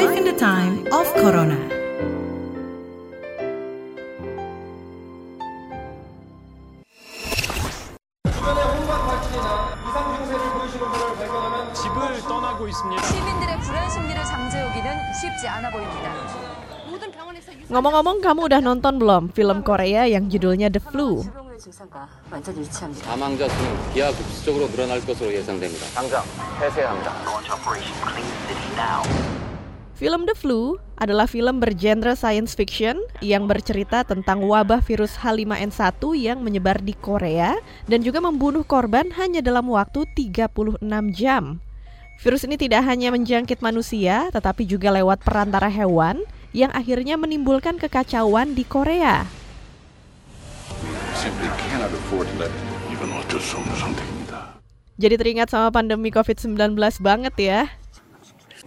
Life in the Time of Corona. 집을 떠나고 있습니다. 시민들의 불안 심리를 잠재우기는 쉽지 않아 보입니다. Ngomong-ngomong, kamu udah nonton belum film Korea yang judulnya The Flu? 수병의 증상과 완전히 일치합니다. 사망자 수는 기하급수적으로 늘어날 것으로 예상됩니다. 당장 폐쇄합니다. Film The Flu adalah film bergenre science fiction yang bercerita tentang wabah virus H5N1 yang menyebar di Korea dan juga membunuh korban hanya dalam waktu 36 jam. Virus ini tidak hanya menjangkit manusia, tetapi juga lewat perantara hewan yang akhirnya menimbulkan kekacauan di Korea. Jadi teringat sama pandemi COVID-19 banget ya.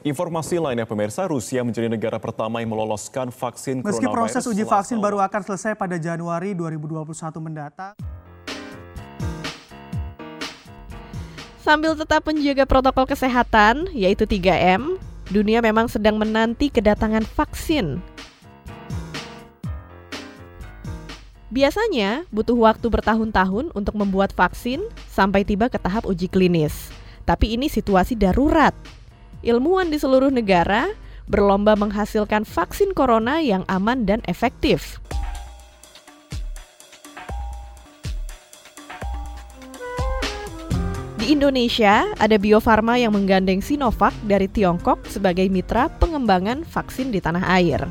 Informasi lainnya pemirsa, Rusia menjadi negara pertama yang meloloskan vaksin Meski coronavirus proses uji vaksin baru akan selesai pada Januari 2021 mendatang. Sambil tetap menjaga protokol kesehatan, yaitu 3M, dunia memang sedang menanti kedatangan vaksin. Biasanya butuh waktu bertahun-tahun untuk membuat vaksin sampai tiba ke tahap uji klinis. Tapi ini situasi darurat. Ilmuwan di seluruh negara berlomba menghasilkan vaksin corona yang aman dan efektif. Di Indonesia, ada Bio Farma yang menggandeng Sinovac dari Tiongkok sebagai mitra pengembangan vaksin di tanah air.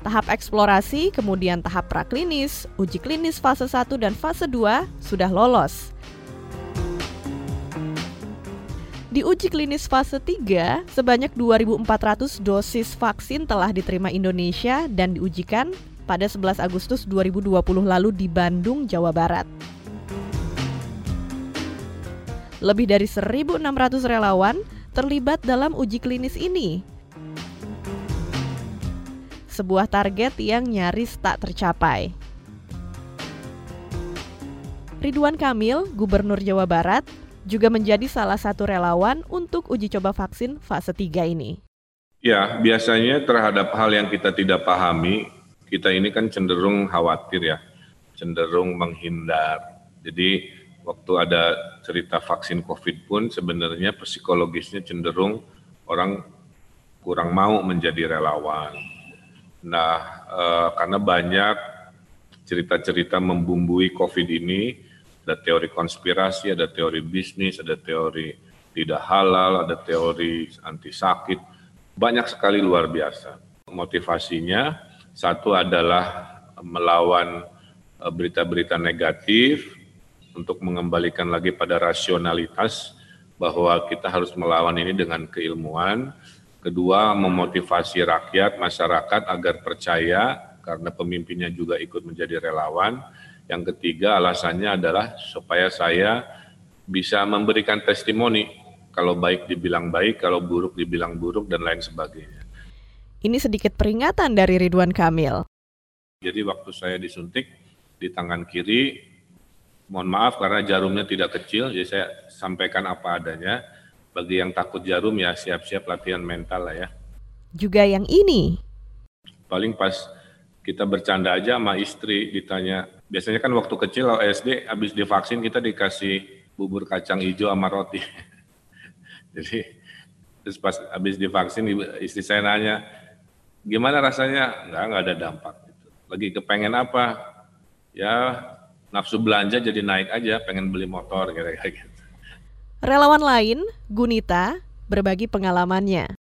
Tahap eksplorasi, kemudian tahap praklinis, uji klinis fase 1 dan fase 2 sudah lolos. Di uji klinis fase 3, sebanyak 2.400 dosis vaksin telah diterima Indonesia dan diujikan pada 11 Agustus 2020 lalu di Bandung, Jawa Barat. Lebih dari 1.600 relawan terlibat dalam uji klinis ini. Sebuah target yang nyaris tak tercapai. Ridwan Kamil, Gubernur Jawa Barat, juga menjadi salah satu relawan untuk uji coba vaksin fase 3 ini. Ya, biasanya terhadap hal yang kita tidak pahami, kita ini kan cenderung khawatir ya, cenderung menghindar. Jadi waktu ada cerita vaksin COVID pun sebenarnya psikologisnya cenderung orang kurang mau menjadi relawan. Nah, eh, karena banyak cerita-cerita membumbui COVID ini, ada teori konspirasi, ada teori bisnis, ada teori tidak halal, ada teori anti sakit, banyak sekali luar biasa. Motivasinya satu adalah melawan eh, berita-berita negatif untuk mengembalikan lagi pada rasionalitas bahwa kita harus melawan ini dengan keilmuan. Kedua, memotivasi rakyat, masyarakat agar percaya karena pemimpinnya juga ikut menjadi relawan. Yang ketiga, alasannya adalah supaya saya bisa memberikan testimoni kalau baik dibilang baik, kalau buruk dibilang buruk dan lain sebagainya. Ini sedikit peringatan dari Ridwan Kamil. Jadi waktu saya disuntik di tangan kiri, mohon maaf karena jarumnya tidak kecil, jadi saya sampaikan apa adanya. Bagi yang takut jarum ya siap-siap latihan mental lah ya. Juga yang ini, Paling pas kita bercanda aja sama istri ditanya, biasanya kan waktu kecil kalau SD habis divaksin kita dikasih bubur kacang hijau sama roti. Jadi terus pas habis divaksin istri saya nanya, gimana rasanya? Enggak, enggak ada dampak. Gitu. Lagi kepengen apa? Ya nafsu belanja jadi naik aja, pengen beli motor kira-kira gitu. relawan lain, Gunita, berbagi pengalamannya.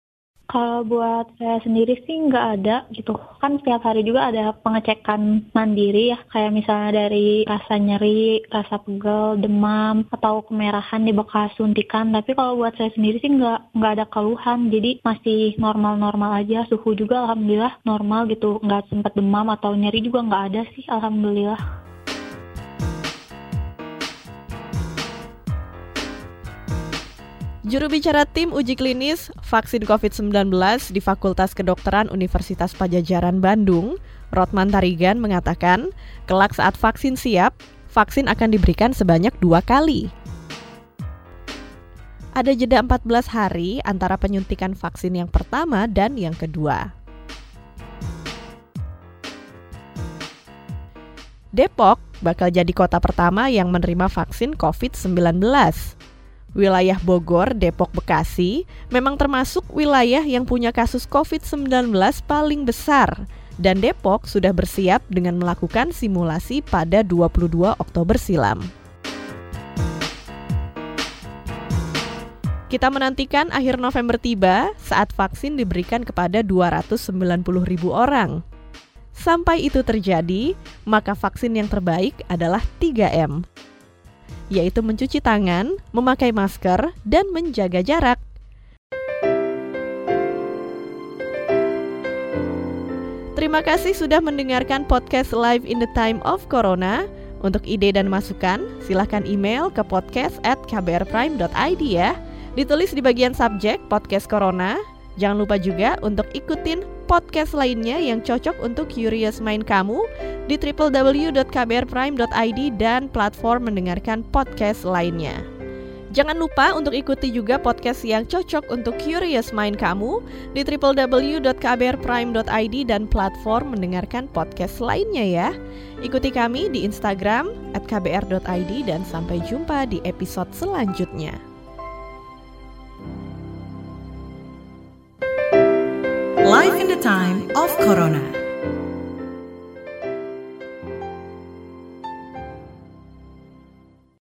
Kalau buat saya sendiri sih nggak ada gitu. Kan setiap hari juga ada pengecekan mandiri ya. Kayak misalnya dari rasa nyeri, rasa pegel, demam, atau kemerahan di bekas suntikan. Tapi kalau buat saya sendiri sih nggak nggak ada keluhan. Jadi masih normal-normal aja. Suhu juga alhamdulillah normal gitu. Nggak sempat demam atau nyeri juga nggak ada sih alhamdulillah. Juru bicara tim uji klinis vaksin COVID-19 di Fakultas Kedokteran Universitas Pajajaran Bandung, Rotman Tarigan mengatakan, kelak saat vaksin siap, vaksin akan diberikan sebanyak dua kali. ada jeda 14 hari antara penyuntikan vaksin yang pertama dan yang kedua. Depok bakal jadi kota pertama yang menerima vaksin COVID-19. Wilayah Bogor, Depok, Bekasi memang termasuk wilayah yang punya kasus COVID-19 paling besar dan Depok sudah bersiap dengan melakukan simulasi pada 22 Oktober silam. Kita menantikan akhir November tiba saat vaksin diberikan kepada 290 ribu orang. Sampai itu terjadi, maka vaksin yang terbaik adalah 3M, yaitu mencuci tangan, memakai masker, dan menjaga jarak. Terima kasih sudah mendengarkan podcast Live in the Time of Corona. Untuk ide dan masukan, silahkan email ke podcast at kbrprime.id ya. Ditulis di bagian subjek podcast Corona. Jangan lupa juga untuk ikutin podcast lainnya yang cocok untuk curious mind kamu di www.kbrprime.id dan platform mendengarkan podcast lainnya. Jangan lupa untuk ikuti juga podcast yang cocok untuk curious mind kamu di www.kbrprime.id dan platform mendengarkan podcast lainnya ya. Ikuti kami di Instagram @kbr.id dan sampai jumpa di episode selanjutnya. Life time of Corona.